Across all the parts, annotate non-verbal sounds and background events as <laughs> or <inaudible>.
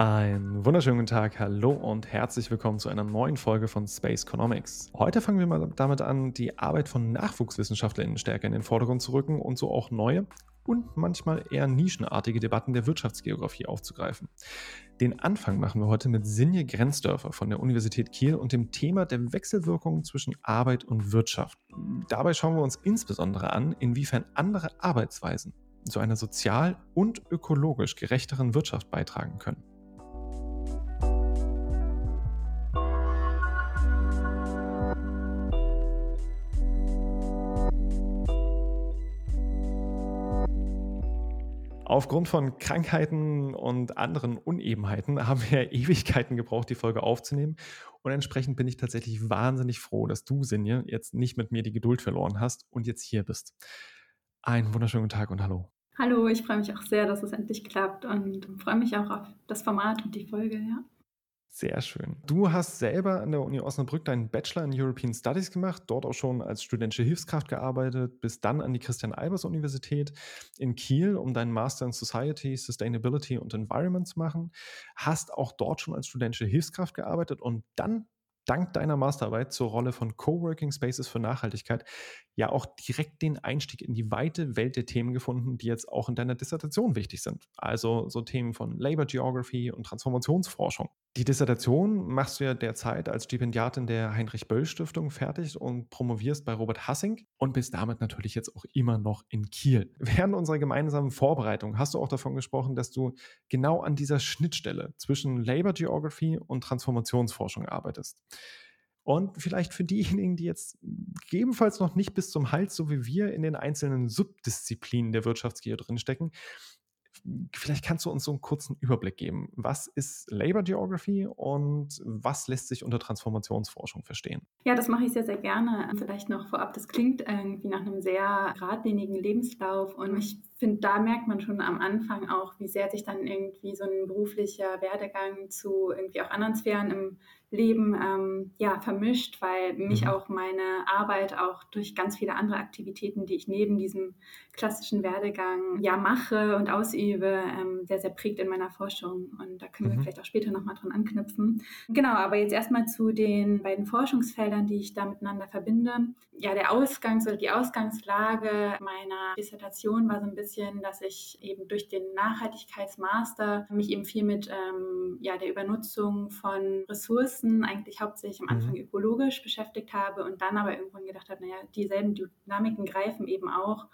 Einen wunderschönen guten Tag, hallo und herzlich willkommen zu einer neuen Folge von Space Economics. Heute fangen wir mal damit an, die Arbeit von NachwuchswissenschaftlerInnen stärker in den Vordergrund zu rücken und so auch neue und manchmal eher nischenartige Debatten der Wirtschaftsgeografie aufzugreifen. Den Anfang machen wir heute mit Sinje Grenzdörfer von der Universität Kiel und dem Thema der Wechselwirkungen zwischen Arbeit und Wirtschaft. Dabei schauen wir uns insbesondere an, inwiefern andere Arbeitsweisen zu einer sozial und ökologisch gerechteren Wirtschaft beitragen können. Aufgrund von Krankheiten und anderen Unebenheiten haben wir <laughs> Ewigkeiten gebraucht, die Folge aufzunehmen. Und entsprechend bin ich tatsächlich wahnsinnig froh, dass du, Sinje, jetzt nicht mit mir die Geduld verloren hast und jetzt hier bist. Einen wunderschönen Tag und hallo. Hallo, ich freue mich auch sehr, dass es endlich klappt und freue mich auch auf das Format und die Folge, ja. Sehr schön. Du hast selber an der Uni Osnabrück deinen Bachelor in European Studies gemacht, dort auch schon als studentische Hilfskraft gearbeitet, bist dann an die Christian-Albers-Universität in Kiel, um deinen Master in Society, Sustainability und Environment zu machen, hast auch dort schon als studentische Hilfskraft gearbeitet und dann dank deiner Masterarbeit zur Rolle von Coworking Spaces für Nachhaltigkeit ja auch direkt den Einstieg in die weite Welt der Themen gefunden, die jetzt auch in deiner Dissertation wichtig sind. Also so Themen von Labor Geography und Transformationsforschung. Die Dissertation machst du ja derzeit als Stipendiatin der Heinrich-Böll-Stiftung fertig und promovierst bei Robert Hassing und bist damit natürlich jetzt auch immer noch in Kiel. <laughs> Während unserer gemeinsamen Vorbereitung hast du auch davon gesprochen, dass du genau an dieser Schnittstelle zwischen Labor Geography und Transformationsforschung arbeitest. Und vielleicht für diejenigen, die jetzt gegebenenfalls noch nicht bis zum Hals, so wie wir, in den einzelnen Subdisziplinen der Wirtschaftsgeo drinstecken, vielleicht kannst du uns so einen kurzen Überblick geben. Was ist Labor Geography und was lässt sich unter Transformationsforschung verstehen? Ja, das mache ich sehr, sehr gerne. Vielleicht noch vorab, das klingt irgendwie nach einem sehr geradlinigen Lebenslauf und ich finde, da merkt man schon am Anfang auch, wie sehr sich dann irgendwie so ein beruflicher Werdegang zu irgendwie auch anderen Sphären im Leben ähm, ja, vermischt, weil mich mhm. auch meine Arbeit auch durch ganz viele andere Aktivitäten, die ich neben diesem klassischen Werdegang ja mache und ausübe, ähm, sehr, sehr prägt in meiner Forschung. Und da können mhm. wir vielleicht auch später nochmal dran anknüpfen. Genau, aber jetzt erstmal zu den beiden Forschungsfeldern, die ich da miteinander verbinde. Ja, der Ausgangs- oder die Ausgangslage meiner Dissertation war so ein bisschen, dass ich eben durch den Nachhaltigkeitsmaster mich eben viel mit ähm, ja, der Übernutzung von Ressourcen Ressourcen eigentlich hauptsächlich am Anfang mhm. ökologisch beschäftigt habe und dann aber irgendwann gedacht habe, naja, dieselben Dynamiken greifen eben auch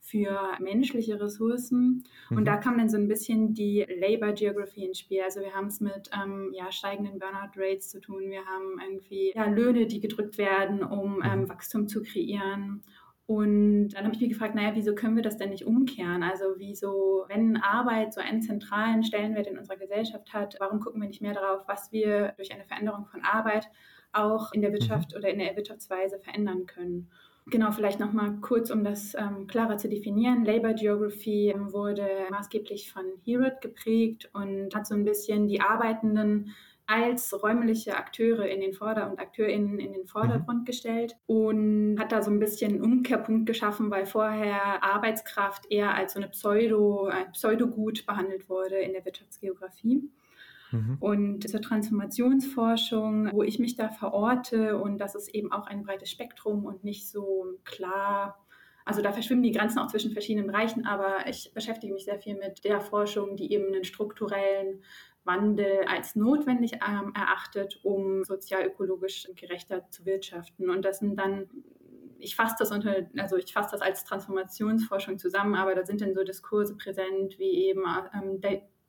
für menschliche Ressourcen. Mhm. Und da kam dann so ein bisschen die Labor Geography ins Spiel. Also wir haben es mit ähm, ja, steigenden Burnout-Rates zu tun. Wir haben irgendwie ja, Löhne, die gedrückt werden, um ähm, mhm. Wachstum zu kreieren. Und dann habe ich mich gefragt, naja, wieso können wir das denn nicht umkehren? Also wieso, wenn Arbeit so einen zentralen Stellenwert in unserer Gesellschaft hat, warum gucken wir nicht mehr darauf, was wir durch eine Veränderung von Arbeit auch in der Wirtschaft mhm. oder in der Wirtschaftsweise verändern können? Genau, vielleicht nochmal kurz, um das ähm, klarer zu definieren. Labor Geography ähm, wurde maßgeblich von Herod geprägt und hat so ein bisschen die Arbeitenden als räumliche Akteure in den Vorder- und AkteurInnen in den Vordergrund mhm. gestellt und hat da so ein bisschen einen Umkehrpunkt geschaffen, weil vorher Arbeitskraft eher als so eine Pseudo, ein Pseudogut behandelt wurde in der Wirtschaftsgeografie. Mhm. Und zur Transformationsforschung, wo ich mich da verorte und das ist eben auch ein breites Spektrum und nicht so klar also da verschwimmen die Grenzen auch zwischen verschiedenen Bereichen, aber ich beschäftige mich sehr viel mit der Forschung, die eben einen strukturellen Wandel als notwendig ähm, erachtet, um sozial-ökologisch gerechter zu wirtschaften. Und das sind dann ich fasse das unter, also ich fasse das als Transformationsforschung zusammen, aber da sind dann so Diskurse präsent wie eben ähm,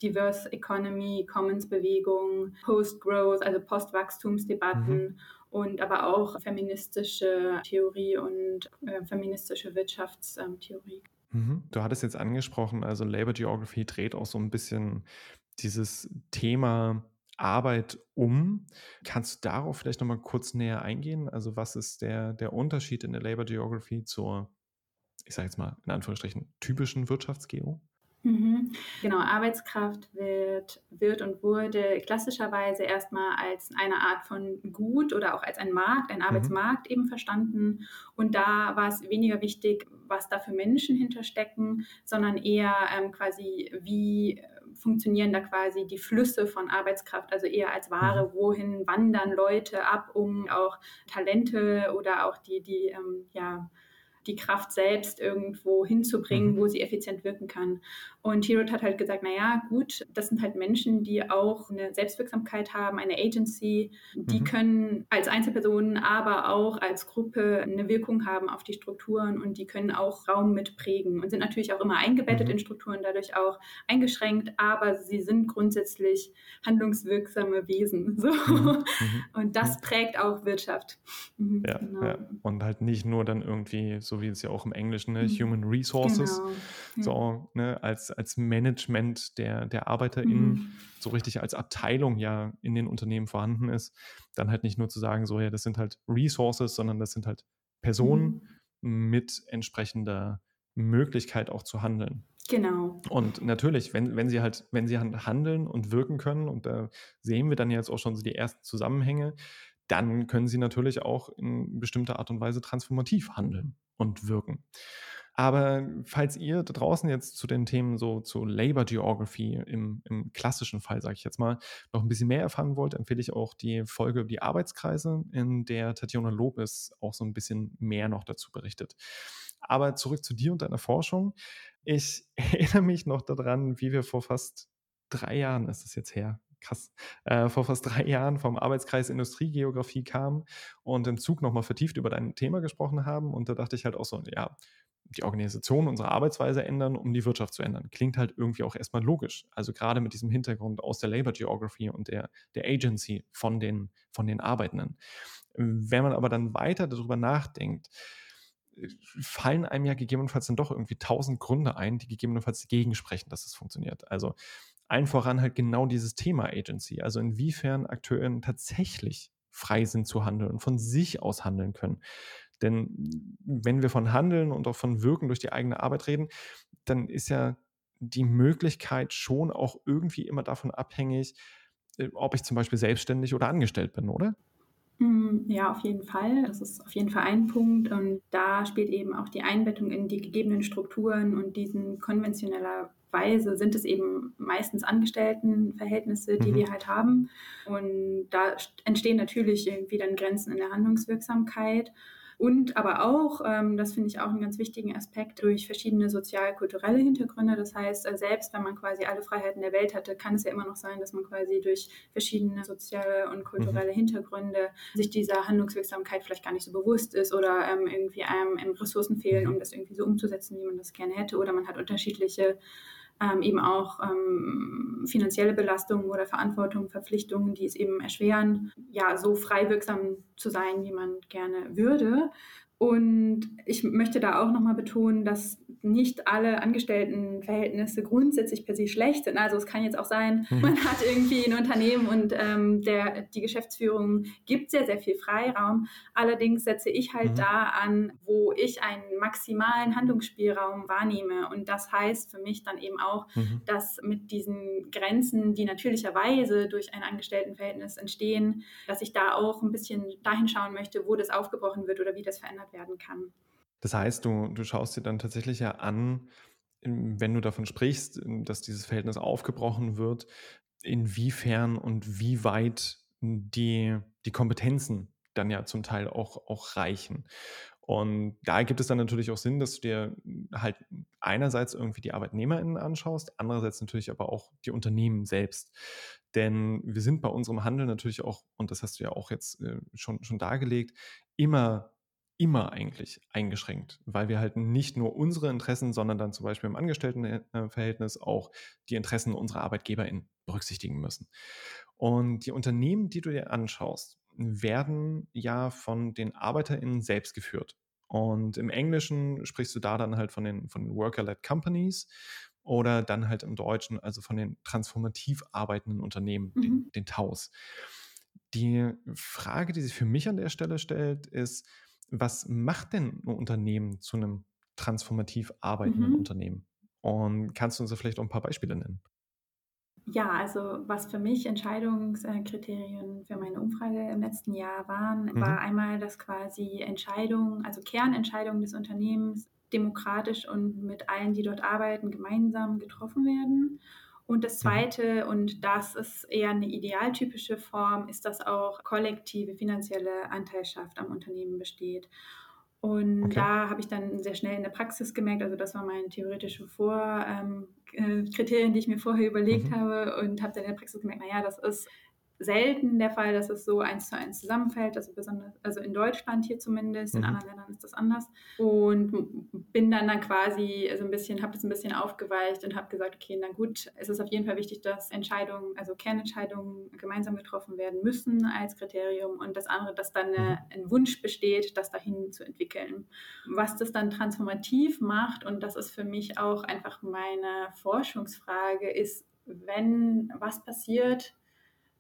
Diverse Economy, Commons-Bewegung, Post-Growth, also Postwachstumsdebatten mhm. und aber auch feministische Theorie und äh, feministische Wirtschaftstheorie. Mhm. Du hattest jetzt angesprochen, also Labor Geography dreht auch so ein bisschen dieses Thema Arbeit um. Kannst du darauf vielleicht nochmal kurz näher eingehen? Also was ist der, der Unterschied in der Labor Geography zur, ich sage jetzt mal in Anführungsstrichen, typischen Wirtschaftsgeo? Mhm. Genau, Arbeitskraft wird, wird und wurde klassischerweise erstmal als eine Art von Gut oder auch als ein Markt, ein mhm. Arbeitsmarkt mhm. eben verstanden. Und da war es weniger wichtig, was da für Menschen hinterstecken, sondern eher ähm, quasi, wie funktionieren da quasi die Flüsse von Arbeitskraft, also eher als Ware, mhm. wohin wandern Leute ab, um auch Talente oder auch die, die ähm, ja, die Kraft selbst irgendwo hinzubringen, mhm. wo sie effizient wirken kann. Und Hero hat halt gesagt, naja, gut, das sind halt Menschen, die auch eine Selbstwirksamkeit haben, eine Agency, die mhm. können als Einzelpersonen, aber auch als Gruppe eine Wirkung haben auf die Strukturen und die können auch Raum mitprägen und sind natürlich auch immer eingebettet mhm. in Strukturen, dadurch auch eingeschränkt, aber sie sind grundsätzlich handlungswirksame Wesen. <laughs> So. Mhm. mhm. Und das mhm. prägt auch Wirtschaft. Ja, genau. ja, und halt nicht nur dann irgendwie, so wie es ja auch im Englischen, ne, Human Resources, genau. so ne, als als, Management der, der ArbeiterInnen mhm. so richtig als Abteilung ja in den Unternehmen vorhanden ist, dann halt nicht nur zu sagen, so ja, das sind halt Resources, sondern das sind halt Personen mhm. mit entsprechender Möglichkeit auch zu handeln. Genau. Und natürlich, wenn, wenn sie halt, wenn sie handeln und wirken können, und da sehen wir dann jetzt auch schon so die ersten Zusammenhänge, dann können sie natürlich auch in bestimmter Art und Weise transformativ handeln und wirken. Aber falls ihr da draußen jetzt zu den Themen so zu Labor Geography im, im klassischen Fall, sage ich jetzt mal, noch ein bisschen mehr erfahren wollt, empfehle ich auch die Folge über die Arbeitskreise, in der Tatjana Lopez auch so ein bisschen mehr noch dazu berichtet. Aber zurück zu dir und deiner Forschung. Ich <laughs> erinnere mich noch daran, wie wir vor fast drei Jahren, ist es jetzt her, krass, äh, vor fast drei Jahren vom Arbeitskreis Industriegeografie kamen und im Zug nochmal vertieft über dein Thema gesprochen haben. Und da dachte ich halt auch so, ja, die Organisation, unsere Arbeitsweise ändern, um die Wirtschaft zu ändern. Klingt halt irgendwie auch erstmal logisch. Also gerade mit diesem Hintergrund aus der Labor Geography und der, der Agency von den, von den Arbeitenden. Wenn man aber dann weiter darüber nachdenkt, fallen einem ja gegebenenfalls dann doch irgendwie tausend Gründe ein, die gegebenenfalls dagegen sprechen, dass es funktioniert. Also allen voran halt genau dieses Thema Agency. Also inwiefern Akteure tatsächlich frei sind zu handeln und von sich aus handeln können. Denn wenn wir von Handeln und auch von Wirken durch die eigene Arbeit reden, dann ist ja die Möglichkeit schon auch irgendwie immer davon abhängig, äh, ob ich zum Beispiel selbstständig oder angestellt bin, oder? Hm, ja, auf jeden Fall. Das ist auf jeden Fall ein Punkt. Und da spielt eben auch die Einbettung in die gegebenen Strukturen und diesen konventioneller Weise sind es eben meistens Angestelltenverhältnisse, die mhm. wir halt haben. Und da entstehen natürlich irgendwie dann Grenzen in der Handlungswirksamkeit. Und aber auch, ähm, das finde ich auch einen ganz wichtigen Aspekt, durch verschiedene sozial-kulturelle Hintergründe. Das heißt, äh, selbst wenn man quasi alle Freiheiten der Welt hatte, kann es ja immer noch sein, dass man quasi durch verschiedene soziale und kulturelle mhm. Hintergründe sich dieser Handlungswirksamkeit vielleicht gar nicht so bewusst ist oder ähm, irgendwie einem Ressourcen fehlen, mhm. um das irgendwie so umzusetzen, wie man das gerne hätte. Oder man hat unterschiedliche ähm, eben auch ähm, finanzielle Belastungen oder Verantwortung, Verpflichtungen, die es eben erschweren, ja, so frei wirksam zu sein, wie man gerne würde. Und ich möchte da auch nochmal betonen, dass nicht alle Angestelltenverhältnisse grundsätzlich per se schlecht sind. Also es kann jetzt auch sein, mhm. man hat irgendwie ein Unternehmen und ähm, der, die Geschäftsführung gibt sehr, sehr viel Freiraum. Allerdings setze ich halt mhm. da an, wo ich einen maximalen Handlungsspielraum wahrnehme. Und das heißt für mich dann eben auch, mhm. dass mit diesen Grenzen, die natürlicherweise durch ein Angestelltenverhältnis entstehen, dass ich da auch ein bisschen dahin schauen möchte, wo das aufgebrochen wird oder wie das verändert werden kann. Das heißt, du, du schaust dir dann tatsächlich ja an, wenn du davon sprichst, dass dieses Verhältnis aufgebrochen wird, inwiefern und wie weit die, die Kompetenzen dann ja zum Teil auch, auch reichen. Und da gibt es dann natürlich auch Sinn, dass du dir halt einerseits irgendwie die ArbeitnehmerInnen anschaust, andererseits natürlich aber auch die Unternehmen selbst. Denn wir sind bei unserem Handel natürlich auch, und das hast du ja auch jetzt äh, schon, schon dargelegt, immer immer eigentlich eingeschränkt, weil wir halt nicht nur unsere Interessen, sondern dann zum Beispiel im Angestelltenverhältnis auch die Interessen unserer ArbeitgeberInnen berücksichtigen müssen. Und die Unternehmen, die du dir anschaust, werden ja von den ArbeiterInnen selbst geführt. Und im Englischen sprichst du da dann halt von den, von Worker-led Companies oder dann halt im Deutschen, also von den transformativ arbeitenden Unternehmen, mhm. den, den TAUs. Die Frage, die sich für mich an der Stelle stellt, ist, was macht denn ein Unternehmen zu einem transformativ arbeitenden mhm. Unternehmen? Und kannst du uns da vielleicht auch ein paar Beispiele nennen? Ja, also was für mich Entscheidungskriterien für meine Umfrage im letzten Jahr waren, mhm. war einmal, dass quasi Entscheidungen, also Kernentscheidungen des Unternehmens demokratisch und mit allen, die dort arbeiten, gemeinsam getroffen werden Und das mhm. Zweite, und das ist eher eine idealtypische Form, ist, dass auch kollektive finanzielle Anteilschaft am Unternehmen besteht. Und okay. da habe ich dann sehr schnell in der Praxis gemerkt, also das war mein theoretische Vorkriterien, ähm, äh, die ich mir vorher überlegt mhm. habe und habe dann in der Praxis gemerkt, naja, das ist selten der Fall, dass es so eins zu eins zusammenfällt, also besonders, also in Deutschland hier zumindest, mhm. in anderen Ländern ist das anders. Und bin dann dann quasi so ein bisschen, habe das ein bisschen aufgeweicht und habe gesagt, okay, na gut, es ist auf jeden Fall wichtig, dass Entscheidungen, also Kernentscheidungen gemeinsam getroffen werden müssen als Kriterium und das andere, dass dann eine, mhm. ein Wunsch besteht, das dahin zu entwickeln. Was das dann transformativ macht und das ist für mich auch einfach meine Forschungsfrage, ist, wenn was passiert,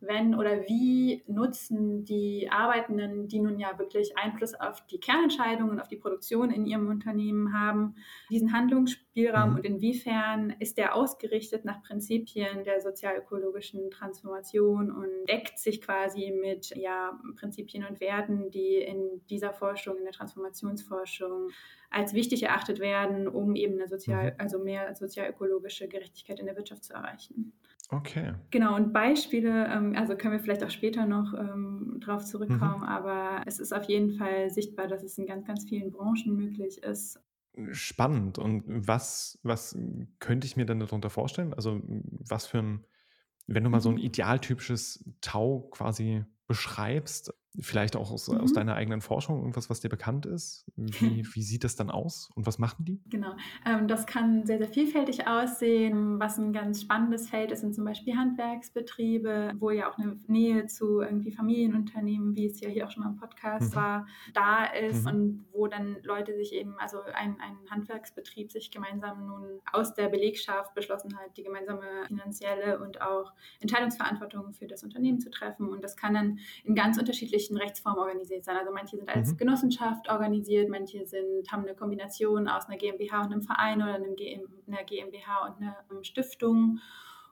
wenn oder wie nutzen die Arbeitenden, die nun ja wirklich Einfluss auf die Kernentscheidungen, auf die Produktion in ihrem Unternehmen haben, diesen Handlungsspielraum mhm. und inwiefern ist der ausgerichtet nach Prinzipien der sozialökologischen Transformation und deckt sich quasi mit ja, Prinzipien und Werten, die in dieser Forschung, in der Transformationsforschung als wichtig erachtet werden, um eben eine sozial, mhm. also mehr sozialökologische Gerechtigkeit in der Wirtschaft zu erreichen. Okay. Genau, und Beispiele, ähm, also können wir vielleicht auch später noch ähm, drauf zurückkommen, mhm. aber es ist auf jeden Fall sichtbar, dass es in ganz, ganz vielen Branchen möglich ist. Spannend. Und was, was könnte ich mir dann darunter vorstellen? Also, was für ein, wenn du mal so ein mhm. idealtypisches Tau quasi beschreibst, Vielleicht auch aus, mhm. aus, deiner eigenen Forschung, irgendwas, was dir bekannt ist. Wie, <laughs> wie sieht das dann aus und was machen die? Genau, ähm, das kann sehr, sehr vielfältig aussehen. Was ein ganz spannendes Feld ist, sind zum Beispiel Handwerksbetriebe, wo ja auch eine Nähe zu irgendwie Familienunternehmen, wie es ja hier auch schon mal im Podcast mhm. war, da ist mhm. und wo dann Leute sich eben, also ein, ein Handwerksbetrieb sich gemeinsam nun aus der Belegschaft beschlossen hat, die gemeinsame finanzielle und auch Entscheidungsverantwortung für das Unternehmen zu treffen. Und das kann dann in ganz unterschiedlichen unterschiedlichen Rechtsformen organisiert sein. Also manche sind als mhm. Genossenschaft organisiert, manche sind, haben eine Kombination aus einer GmbH und einem Verein oder einem GM, einer GmbH und einer Stiftung.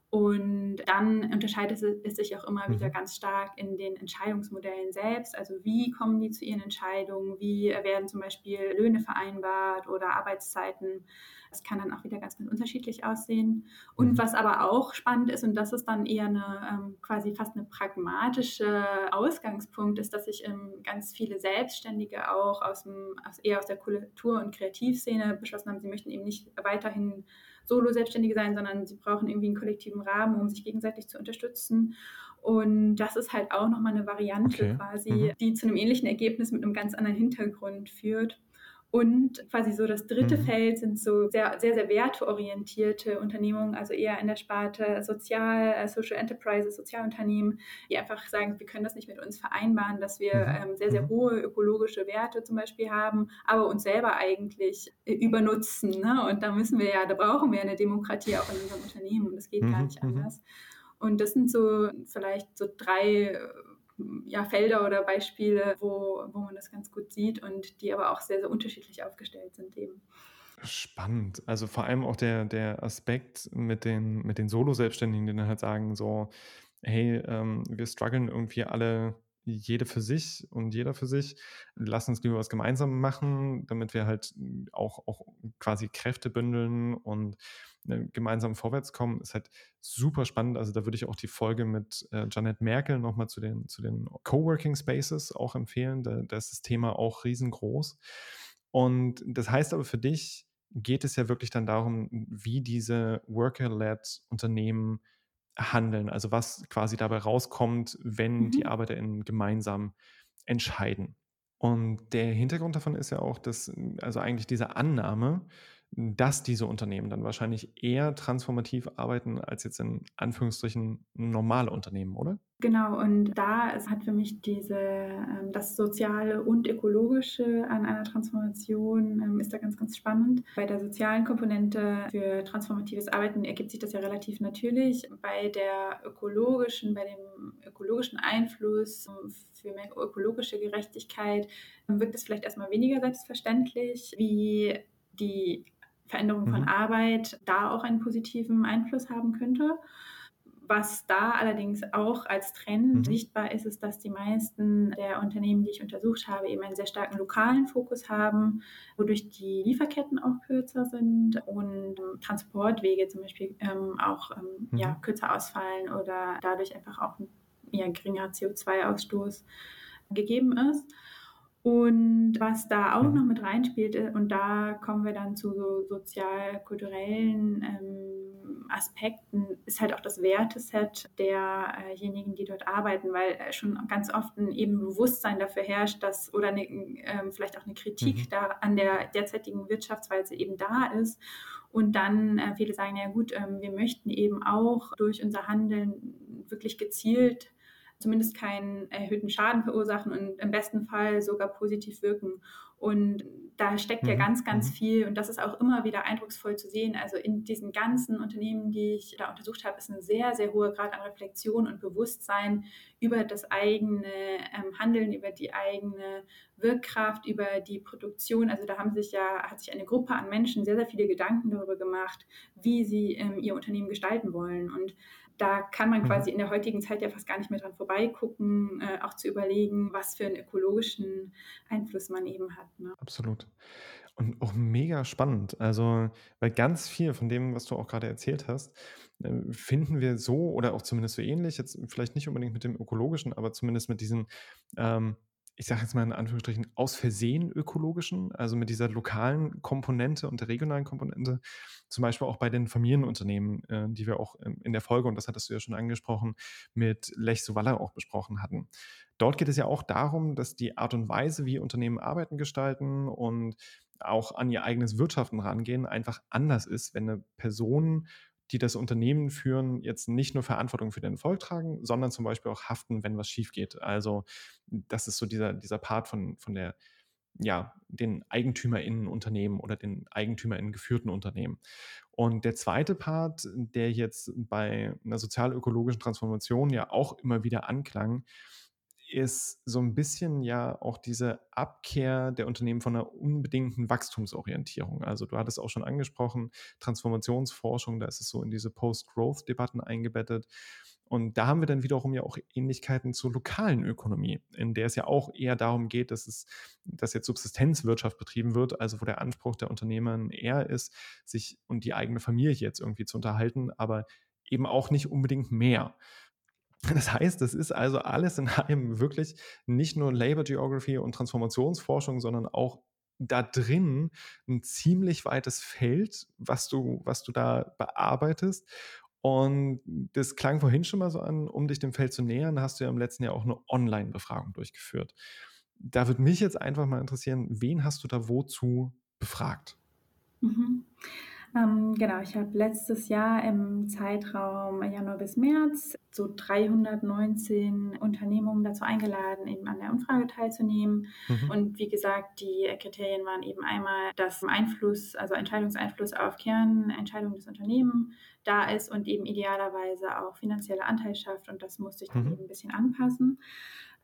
Und dann unterscheidet es sich auch immer mhm. wieder ganz stark in den Entscheidungsmodellen selbst. Also wie kommen die zu ihren Entscheidungen? Wie werden zum Beispiel Löhne vereinbart oder Arbeitszeiten? Das kann dann auch wieder ganz, ganz unterschiedlich aussehen. Und mhm. was aber auch spannend ist, und das ist dann eher eine ähm, quasi fast eine pragmatische Ausgangspunkt, ist, dass sich ähm, ganz viele Selbstständige auch aus dem, aus, eher aus der Kultur- und Kreativszene beschlossen haben, sie möchten eben nicht weiterhin Solo-Selbstständige sein, sondern sie brauchen irgendwie einen kollektiven Rahmen, um sich gegenseitig zu unterstützen. Und das ist halt auch nochmal eine Variante okay. quasi, mhm. die zu einem ähnlichen Ergebnis mit einem ganz anderen Hintergrund führt. Und quasi so das dritte mhm. Feld sind so sehr, sehr, sehr werteorientierte Unternehmungen, also eher in der Sparte Sozial, äh, Social Enterprises, Sozialunternehmen, die einfach sagen, wir können das nicht mit uns vereinbaren, dass wir mhm. ähm, sehr, sehr mhm. hohe ökologische Werte zum Beispiel haben, aber uns selber eigentlich äh, übernutzen. Ne? Und da müssen wir ja, da brauchen wir eine Demokratie auch in unserem Unternehmen und das geht mhm. gar nicht mhm. anders. Und das sind so vielleicht so drei ja, Felder oder Beispiele, wo, wo man das ganz gut sieht und die aber auch sehr, sehr unterschiedlich aufgestellt sind eben. Spannend. Also vor allem auch der, der Aspekt mit den, mit den Solo-Selbstständigen, die dann halt sagen, so, hey, ähm, wir strugglen irgendwie alle jede für sich und jeder für sich. Lass uns lieber was gemeinsam machen, damit wir halt auch, auch quasi Kräfte bündeln und Ne, gemeinsam vorwärts kommen, ist halt super spannend. Also da würde ich auch die Folge mit äh, Janet Merkel nochmal zu den, zu den Coworking Spaces auch empfehlen. Da, da ist das Thema auch riesengroß. Und das heißt aber für dich geht es ja wirklich dann darum, wie diese Worker-led Unternehmen handeln. Also was quasi dabei rauskommt, wenn mhm. die ArbeiterInnen gemeinsam entscheiden. Und der Hintergrund davon ist ja auch, dass also eigentlich diese Annahme, dass diese Unternehmen dann wahrscheinlich eher transformativ arbeiten als jetzt in Anführungsstrichen normale Unternehmen, oder? Genau, und da hat für mich diese, ähm, das Soziale und Ökologische an einer Transformation ähm, ist da ganz, ganz spannend. Bei der sozialen Komponente für transformatives Arbeiten ergibt sich das ja relativ natürlich. Bei der ökologischen, bei dem ökologischen Einfluss für mehr ökologische Gerechtigkeit wirkt es vielleicht erstmal weniger selbstverständlich, wie die Veränderung von mhm. Arbeit da auch einen positiven Einfluss haben könnte. Was da allerdings auch als Trend mhm. sichtbar ist, ist, dass die meisten der Unternehmen, die ich untersucht habe, eben einen sehr starken lokalen Fokus haben, wodurch die Lieferketten auch kürzer sind und Transportwege zum Beispiel ähm, auch ähm, mhm. ja, kürzer ausfallen oder dadurch einfach auch ein ja, geringer CO2-Ausstoß gegeben ist. Und was da auch mhm. noch mit reinspielt, und da kommen wir dann zu so sozial-kulturellen ähm, Aspekten, ist halt auch das Werteset derjenigen, die dort arbeiten, weil äh, schon ganz oft ein eben Bewusstsein dafür herrscht, dass oder eine, ähm, vielleicht auch eine Kritik mhm. da an der derzeitigen Wirtschaftsweise eben da ist. Und dann äh, viele sagen, ja gut, ähm, wir möchten eben auch durch unser Handeln wirklich gezielt zumindest keinen erhöhten Schaden verursachen und im besten Fall sogar positiv wirken. Und da steckt mhm. ja ganz, ganz mhm. viel und das ist auch immer wieder eindrucksvoll zu sehen. Also in diesen ganzen Unternehmen, die ich da untersucht habe, ist ein sehr, sehr hoher Grad an Reflexion und Bewusstsein über das eigene ähm, Handeln, über die eigene Wirkkraft, über die Produktion. Also da haben sich ja, hat sich eine Gruppe an Menschen sehr, sehr viele Gedanken darüber gemacht, wie sie ähm, ihr Unternehmen gestalten wollen. Und da kann man mhm. quasi in der heutigen Zeit ja fast gar nicht mehr dran vorbeigucken, äh, auch zu überlegen, was für einen ökologischen Einfluss man eben hat. Ne? Absolut. Und auch mega spannend. Also, weil ganz viel von dem, was du auch gerade erzählt hast, äh, finden wir so oder auch zumindest so ähnlich, jetzt vielleicht nicht unbedingt mit dem ökologischen, aber zumindest mit diesen ähm, ich sage jetzt mal in Anführungsstrichen, aus Versehen ökologischen, also mit dieser lokalen Komponente und der regionalen Komponente, zum Beispiel auch bei den Familienunternehmen, äh, die wir auch in der Folge, und das hattest du ja schon angesprochen, mit Lech Sowalla auch besprochen hatten. Dort geht es ja auch darum, dass die Art und Weise, wie Unternehmen arbeiten gestalten und auch an ihr eigenes Wirtschaften rangehen, einfach anders ist, wenn eine Person die das Unternehmen führen, jetzt nicht nur Verantwortung für den Erfolg tragen, sondern zum Beispiel auch haften, wenn was schief geht. Also das ist so dieser, dieser Part von, von der, ja, den EigentümerInnen Unternehmen oder den EigentümerInnen geführten Unternehmen. Und der zweite Part, der jetzt bei einer sozial-ökologischen Transformation ja auch immer wieder anklang, ist so ein bisschen ja auch diese Abkehr der Unternehmen von einer unbedingten Wachstumsorientierung. Also du hattest auch schon angesprochen, Transformationsforschung, da ist es so in diese Post-Growth-Debatten eingebettet. Und da haben wir dann wiederum ja auch Ähnlichkeiten zur lokalen Ökonomie, in der es ja auch eher darum geht, dass es, dass jetzt Subsistenzwirtschaft betrieben wird, also wo der Anspruch der Unternehmer eher ist, sich und die eigene Familie jetzt irgendwie zu unterhalten, aber eben auch nicht unbedingt mehr. Das heißt, es ist also alles in einem wirklich nicht nur Labor Geography und Transformationsforschung, sondern auch da drin ein ziemlich weites Feld, was du, was du da bearbeitest. Und das klang vorhin schon mal so an, um dich dem Feld zu nähern, hast du ja im letzten Jahr auch eine Online-Befragung durchgeführt. Da würde mich jetzt einfach mal interessieren, wen hast du da wozu befragt? Mhm. Ähm, genau, ich habe letztes Jahr im Zeitraum Januar bis März so 319 Unternehmungen dazu eingeladen, eben an der Umfrage teilzunehmen. Mhm. Und wie gesagt, die Kriterien waren eben einmal, dass Einfluss, also Entscheidungseinfluss auf Kernentscheidungen des Unternehmens da ist und eben idealerweise auch finanzielle Anteilschaft. Und das musste ich dann mhm. eben ein bisschen anpassen.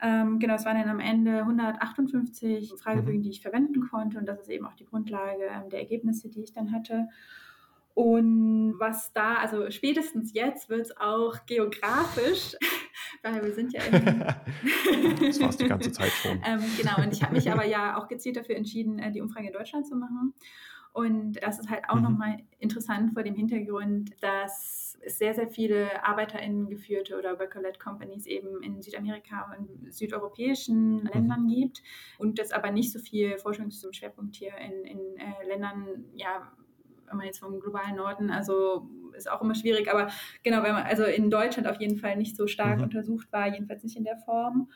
Ähm, genau, es waren dann am Ende 158 Fragebögen, mhm. die ich verwenden konnte. Und das ist eben auch die Grundlage ähm, der Ergebnisse, die ich dann hatte. Und was da, also spätestens jetzt wird es auch geografisch, <laughs> weil wir sind ja in. <laughs> das war es die ganze <laughs> Zeit schon. ähm, genau, und ich habe mich aber ja auch gezielt dafür entschieden, äh, die Umfrage in Deutschland zu machen. Und das ist halt auch mhm. nochmal interessant vor dem Hintergrund, dass es sehr, sehr viele ArbeiterInnen geführte oder Worker-led Companies eben in Südamerika und südeuropäischen mhm. Ländern gibt und das aber nicht so viel Forschungsschwerpunkt hier in, in äh, Ländern, ja, wenn man jetzt vom globalen Norden, also ist auch immer schwierig, aber genau, wenn man also in Deutschland auf jeden Fall nicht so stark mhm. untersucht war, jedenfalls nicht in der Form.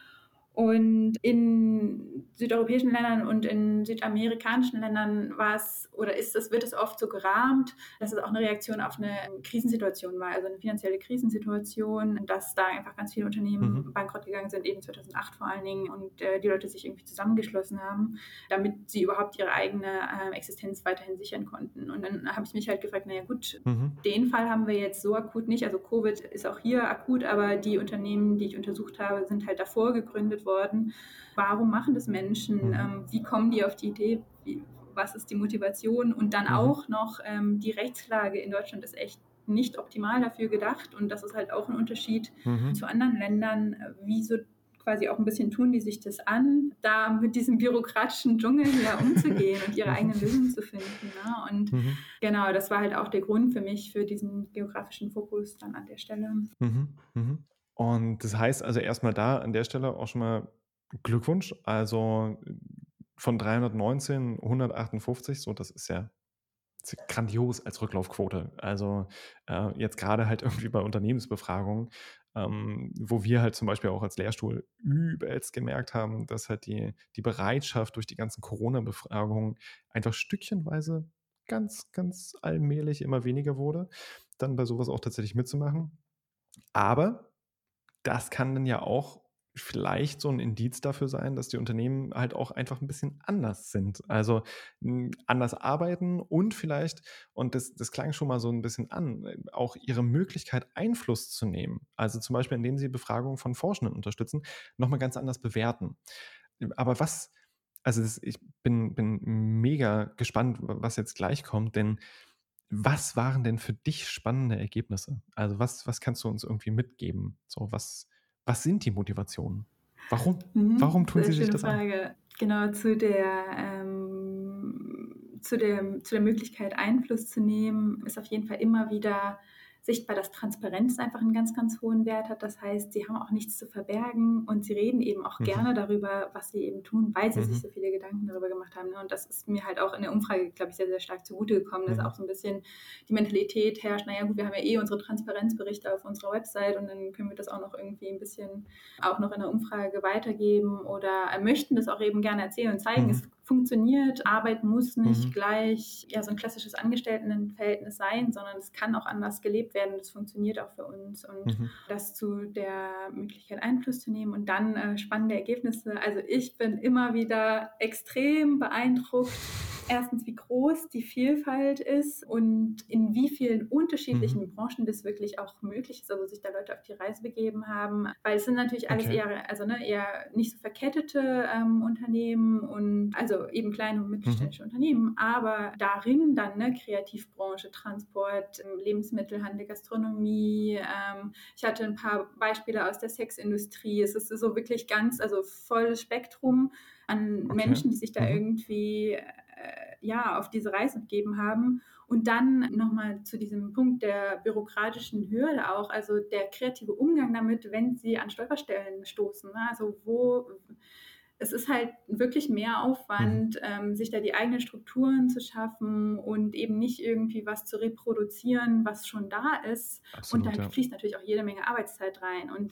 Und in südeuropäischen Ländern und in südamerikanischen Ländern war es oder ist es, wird es oft so gerahmt, dass es auch eine Reaktion auf eine Krisensituation war, also eine finanzielle Krisensituation, dass da einfach ganz viele Unternehmen mhm. bankrott gegangen sind, eben 2008 vor allen Dingen, und äh, die Leute sich irgendwie zusammengeschlossen haben, damit sie überhaupt ihre eigene äh, Existenz weiterhin sichern konnten. Und dann habe ich mich halt gefragt, naja gut, mhm. den Fall haben wir jetzt so akut nicht, also Covid ist auch hier akut, aber die Unternehmen, die ich untersucht habe, sind halt davor gegründet worden. Warum machen das Menschen? Mhm. Ähm, wie kommen die auf die Idee? Wie, was ist die Motivation? Und dann mhm. auch noch ähm, die Rechtslage in Deutschland ist echt nicht optimal dafür gedacht. Und das ist halt auch ein Unterschied mhm. zu anderen Ländern. Wieso quasi auch ein bisschen tun die sich das an, da mit diesem bürokratischen Dschungel hier <laughs> umzugehen und ihre eigene Lösung zu finden. Ne? Und mhm. genau, das war halt auch der Grund für mich, für diesen geografischen Fokus dann an der Stelle. Mhm. Und das heißt also erstmal da an der Stelle auch schon mal Glückwunsch. Also von 319, 158, so das ist ja grandios als Rücklaufquote. Also äh, jetzt gerade halt <laughs> irgendwie bei Unternehmensbefragungen, ähm, wo wir halt zum Beispiel auch als Lehrstuhl übelst gemerkt haben, dass halt die, die Bereitschaft durch die ganzen Corona-Befragungen einfach stückchenweise ganz, ganz allmählich immer weniger wurde, dann bei sowas auch tatsächlich mitzumachen. Aber das kann dann ja auch vielleicht so ein Indiz dafür sein, dass die Unternehmen halt auch einfach ein bisschen anders sind. Also anders arbeiten und vielleicht, und das, das klang schon mal so ein bisschen an, auch ihre Möglichkeit, Einfluss zu nehmen. Also zum Beispiel, indem sie Befragungen von Forschenden unterstützen, nochmal ganz anders bewerten. Aber was, also das, ich bin, bin mega gespannt, was jetzt gleich kommt, denn was waren denn für dich spannende Ergebnisse? Also was, was kannst du uns irgendwie mitgeben? So, was, was sind die Motivationen? Warum? Mhm, Warum tun Sie sich das Frage. an? Genau, zu der, ähm, zu, der, zu der Möglichkeit, Einfluss zu nehmen, ist auf jeden Fall immer wieder sichtbar, dass Transparenz einfach einen ganz, ganz hohen Wert hat. Das heißt, sie haben auch nichts zu verbergen und sie reden eben auch mhm. gerne darüber, was sie eben tun, weil sie mhm. sich so viele Gedanken darüber gemacht haben. Ne? Und das ist mir halt auch in der Umfrage, glaube ich, sehr, sehr stark zugute gekommen, dass mhm. auch so ein bisschen die Mentalität herrscht, naja gut, wir haben ja eh unsere Transparenzberichte auf unserer Website und dann können wir das auch noch irgendwie ein bisschen auch noch in der Umfrage weitergeben oder möchten das auch eben gerne erzählen und zeigen. Mhm. Es funktioniert. Arbeit muss nicht mhm. gleich ja, so ein klassisches Angestelltenverhältnis sein, sondern es kann auch anders gelebt werden. Das funktioniert auch für uns. Und mhm. das zu der Möglichkeit Einfluss zu nehmen und dann äh, spannende Ergebnisse. Also ich bin immer wieder extrem beeindruckt erstens, wie groß die Vielfalt ist und in wie vielen unterschiedlichen mhm. Branchen das wirklich auch möglich ist, also sich da Leute auf die Reise begeben haben. Weil es sind natürlich alles okay. eher, also ne, eher nicht so verkettete ähm, Unternehmen und also eben kleine und mittelständische mhm. Unternehmen, aber darin dann ne, Kreativbranche, Transport, ähm, Lebensmittelhandel, Gastronomie. Ähm, ich hatte ein paar Beispiele aus der Sexindustrie. Es ist so wirklich ganz, also volles Spektrum an okay. Menschen, die sich da mhm. irgendwie ja, auf diese Reise gegeben haben. Und dann nochmal zu diesem Punkt der bürokratischen Hürde auch, also der kreative Umgang damit, wenn sie an Stolperstellen stoßen. Ne? Also wo es ist halt wirklich mehr Aufwand, mhm. ähm, sich da die eigenen Strukturen zu schaffen und eben nicht irgendwie was zu reproduzieren, was schon da ist. Absolut, und da ja. fließt natürlich auch jede Menge Arbeitszeit rein. Und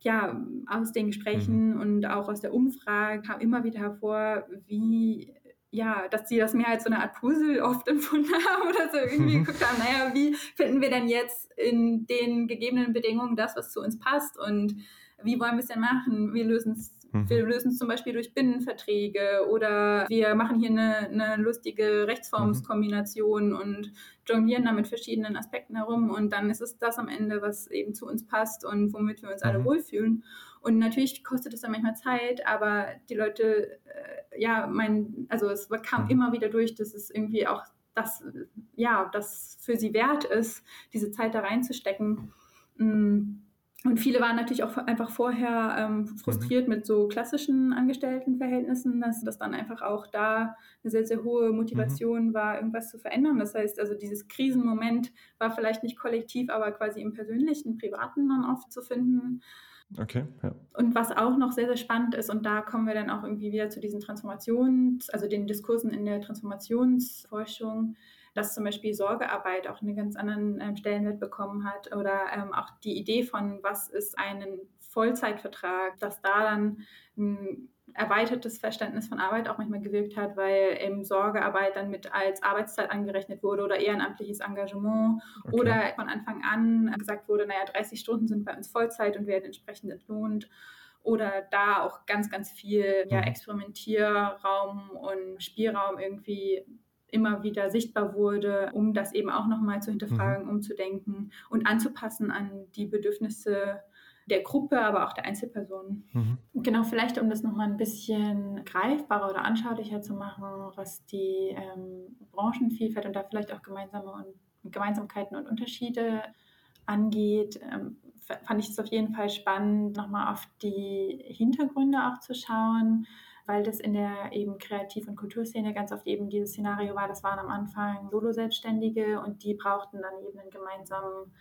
ja, aus den Gesprächen mhm. und auch aus der Umfrage kam immer wieder hervor, wie ja, dass sie das mehr als so eine Art Puzzle <laughs> oft empfunden haben oder so irgendwie mhm. geguckt haben, naja, wie finden wir denn jetzt in den gegebenen Bedingungen das, was zu uns passt und wie wollen wir es denn machen? Wir lösen es mhm. wir lösen es zum Beispiel durch Binnenverträge oder wir machen hier eine, eine lustige Rechtsformskombination mhm. und jonglieren da mit verschiedenen Aspekten herum und dann ist es das am Ende, was eben zu uns passt und womit wir uns alle mhm. wohlfühlen. Und natürlich kostet es dann manchmal Zeit, aber die Leute, äh, ja, mein, also es kam mhm. immer wieder durch, dass es irgendwie auch das, ja, das für sie wert ist, diese Zeit da reinzustecken. Mm. Und viele waren natürlich auch einfach vorher ähm, frustriert mhm. mit so klassischen Angestelltenverhältnissen, dass das dann einfach auch da eine sehr, sehr hohe Motivation mhm. war, irgendwas zu verändern. Das heißt, also dieses Krisenmoment war vielleicht nicht kollektiv, aber quasi im persönlichen, privaten dann oft zu finden. Okay, ja. Und was auch noch sehr, sehr spannend ist, und da kommen wir dann auch irgendwie wieder zu diesen Transformations-, also den Diskursen in der Transformationsforschung, dass zum Beispiel Sorgearbeit auch einen ganz anderen ähm, Stellenwert bekommen hat oder ähm, auch die Idee von, was ist ein Vollzeitvertrag, dass da dann ein erweitertes Verständnis von Arbeit auch manchmal gewirkt hat, weil eben Sorgearbeit dann mit als Arbeitszeit angerechnet wurde oder ehrenamtliches Engagement okay. oder von Anfang an gesagt wurde, naja, 30 Stunden sind bei uns Vollzeit und werden entsprechend entlohnt oder da auch ganz, ganz viel ja, mhm. Experimentierraum und Spielraum irgendwie immer wieder sichtbar wurde, um das eben auch nochmal zu hinterfragen, mhm. umzudenken und anzupassen an die Bedürfnisse der Gruppe, aber auch der Einzelpersonen. Mhm. Genau, vielleicht um das nochmal ein bisschen greifbarer oder anschaulicher zu machen, was die ähm, Branchenvielfalt und da vielleicht auch gemeinsame und Gemeinsamkeiten und Unterschiede angeht, ähm, fand ich es auf jeden Fall spannend, nochmal auf die Hintergründe auch zu schauen, weil das in der eben Kreativ- und Kulturszene ganz oft eben dieses Szenario war, das waren am Anfang Solo-Selbstständige und die brauchten dann eben einen gemeinsamen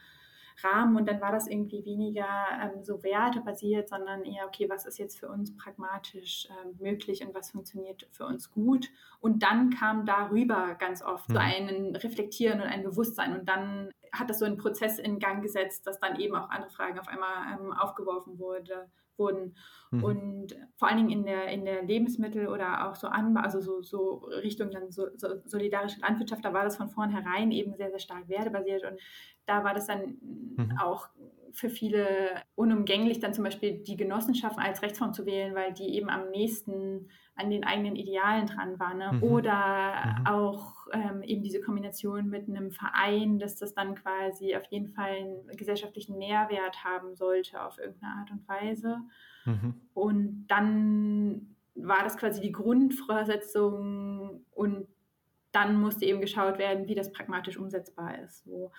Rahmen und dann war das irgendwie weniger ähm, so wertebasiert, sondern eher, okay, was ist jetzt für uns pragmatisch ähm, möglich und was funktioniert für uns gut. Und dann kam darüber ganz oft mhm. so ein Reflektieren und ein Bewusstsein und dann hat das so einen Prozess in Gang gesetzt, dass dann eben auch andere Fragen auf einmal ähm, aufgeworfen wurde, wurden. Mhm. Und vor allen Dingen in der, in der Lebensmittel- oder auch so Anbau, also so, so Richtung dann so, so solidarische Landwirtschaft, da war das von vornherein eben sehr, sehr stark werdebasiert. Und da war das dann mhm. auch für viele unumgänglich, dann zum Beispiel die Genossenschaften als Rechtsform zu wählen, weil die eben am nächsten an den eigenen Idealen dran waren. Ne? Mhm. Oder mhm. auch ähm, eben diese Kombination mit einem Verein, dass das dann quasi auf jeden Fall einen gesellschaftlichen Mehrwert haben sollte auf irgendeine Art und Weise. Mhm. Und dann war das quasi die Grundvoraussetzung und dann musste eben geschaut werden, wie das pragmatisch umsetzbar ist. So.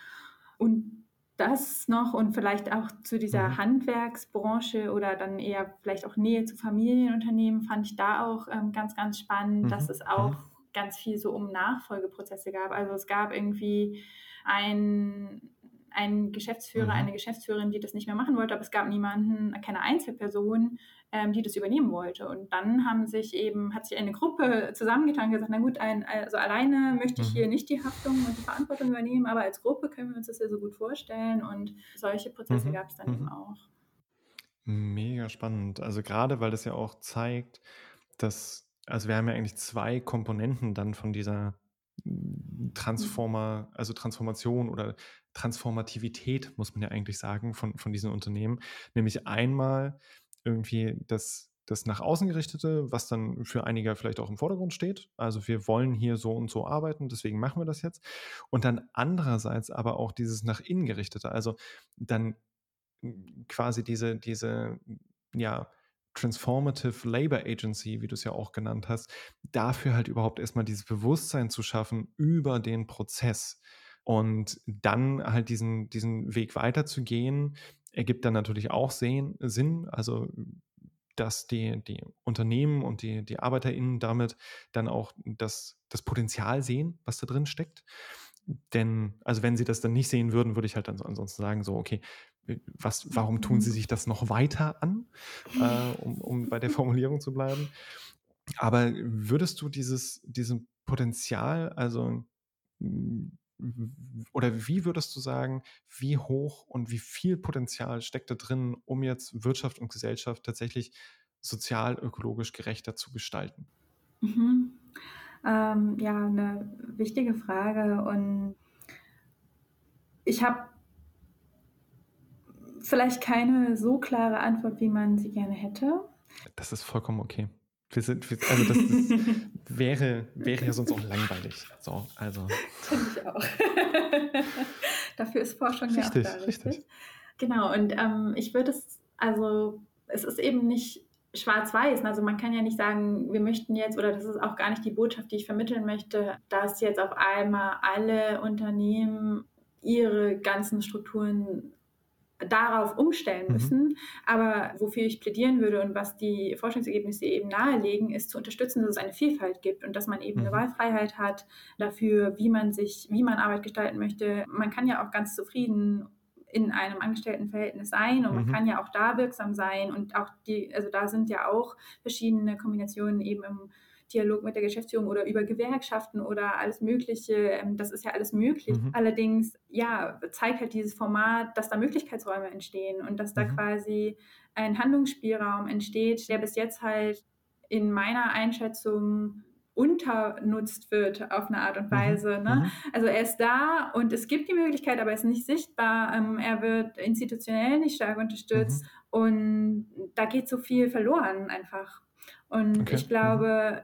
Und das noch und vielleicht auch zu dieser mhm. Handwerksbranche oder dann eher vielleicht auch Nähe zu Familienunternehmen fand ich da auch ähm, ganz, ganz spannend, mhm. dass es auch mhm. ganz viel so um Nachfolgeprozesse gab. Also es gab irgendwie ein ein Geschäftsführer, mhm. eine Geschäftsführerin, die das nicht mehr machen wollte, aber es gab niemanden, keine Einzelperson, ähm, die das übernehmen wollte. Und dann haben sich eben, hat sich eine Gruppe zusammengetan und gesagt, na gut, ein, also alleine möchte ich mhm. hier nicht die Haftung und die Verantwortung übernehmen, aber als Gruppe können wir uns das ja so gut vorstellen. Und solche Prozesse mhm. gab es dann eben mhm. auch. Mega spannend. Also gerade, weil das ja auch zeigt, dass, also wir haben ja eigentlich zwei Komponenten dann von dieser Transformer, also Transformation oder Transformativität, muss man ja eigentlich sagen, von, von diesen Unternehmen. Nämlich einmal irgendwie das, das nach außen gerichtete, was dann für einige vielleicht auch im Vordergrund steht. Also wir wollen hier so und so arbeiten, deswegen machen wir das jetzt. Und dann andererseits aber auch dieses nach innen gerichtete, also dann quasi diese, diese, ja, Transformative Labor Agency, wie du es ja auch genannt hast, dafür halt überhaupt erstmal dieses Bewusstsein zu schaffen über den Prozess und dann halt diesen, diesen Weg weiterzugehen, ergibt dann natürlich auch Sehen, Sinn, also dass die, die Unternehmen und die, die ArbeiterInnen damit dann auch das, das Potenzial sehen, was da drin steckt. Denn, also wenn sie das dann nicht sehen würden, würde ich halt dann ansonsten sagen, so, okay, was, warum tun sie mhm. sich das noch weiter an, äh, um, um bei der Formulierung zu bleiben? Aber würdest du dieses, diesem Potenzial, also oder wie würdest du sagen, wie hoch und wie viel Potenzial steckt da drin, um jetzt Wirtschaft und Gesellschaft tatsächlich sozial, ökologisch gerechter zu gestalten? Mhm. Ähm, ja, eine wichtige Frage und ich habe vielleicht keine so klare Antwort, wie man sie gerne hätte. Das ist vollkommen okay. Wir sind, wir, also das ist, <laughs> wäre, wäre ja sonst auch langweilig. So, also. Finde ich auch. <laughs> Dafür ist Forschung richtig, ja auch da, richtig? richtig. Genau, und ähm, ich würde es, also es ist eben nicht schwarz-weiß. Also man kann ja nicht sagen, wir möchten jetzt, oder das ist auch gar nicht die Botschaft, die ich vermitteln möchte, dass jetzt auf einmal alle Unternehmen ihre ganzen Strukturen darauf umstellen mhm. müssen. Mhm. Aber wofür ich plädieren würde und was die Forschungsergebnisse eben nahelegen, ist zu unterstützen, dass es eine Vielfalt gibt und dass man eben mhm. eine Wahlfreiheit hat dafür, wie man sich, wie man Arbeit gestalten möchte. Man kann ja auch ganz zufrieden in einem Angestelltenverhältnis sein und man mhm. kann ja auch da wirksam sein und auch die, also da sind ja auch verschiedene Kombinationen eben im Dialog mit der Geschäftsführung oder über Gewerkschaften oder alles Mögliche. Ähm, das ist ja alles möglich. Mhm. Allerdings, ja, zeigt halt dieses Format, dass da Möglichkeitsräume entstehen und dass da mhm. quasi ein Handlungsspielraum entsteht, der bis jetzt halt in meiner Einschätzung unternutzt wird auf eine Art und mhm. Weise. Ne? Mhm. Also er ist da und es gibt die Möglichkeit, aber er ist nicht sichtbar. Ähm, er wird institutionell nicht stark unterstützt mhm. und da geht so viel verloren einfach. Und okay. ich glaube,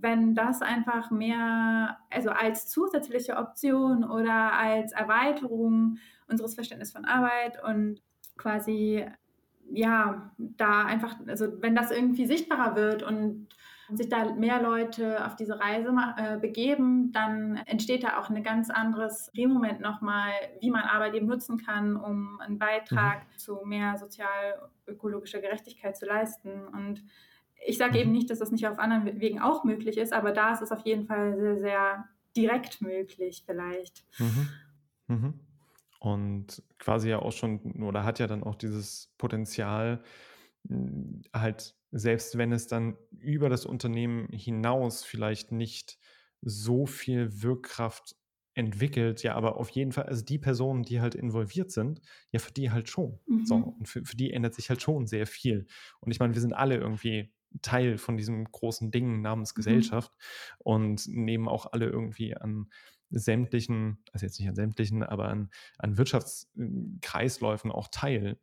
wenn das einfach mehr, also als zusätzliche Option oder als Erweiterung unseres Verständnisses von Arbeit und quasi, ja, da einfach, also wenn das irgendwie sichtbarer wird und sich da mehr Leute auf diese Reise äh, begeben, dann entsteht da auch ein ganz anderes Drehmoment nochmal, wie man Arbeit eben nutzen kann, um einen Beitrag mhm. zu mehr sozial-ökologischer Gerechtigkeit zu leisten. Und ich sage mhm. eben nicht, dass das nicht auf anderen Wegen auch möglich ist, aber da ist es auf jeden Fall sehr, sehr direkt möglich vielleicht. Mhm. Mhm. Und quasi ja auch schon, oder hat ja dann auch dieses Potenzial, hm, halt, selbst wenn es dann über das Unternehmen hinaus vielleicht nicht so viel Wirkkraft entwickelt, ja, aber auf jeden Fall, also die Personen, die halt involviert sind, ja, für die halt schon. Mhm. So, und für, für die ändert sich halt schon sehr viel. Und ich meine, wir sind alle irgendwie Teil von diesem großen Ding namens mhm. Gesellschaft mhm. und nehmen auch alle irgendwie an sämtlichen, also jetzt nicht an sämtlichen, aber an, an Wirtschaftskreisläufen auch teil.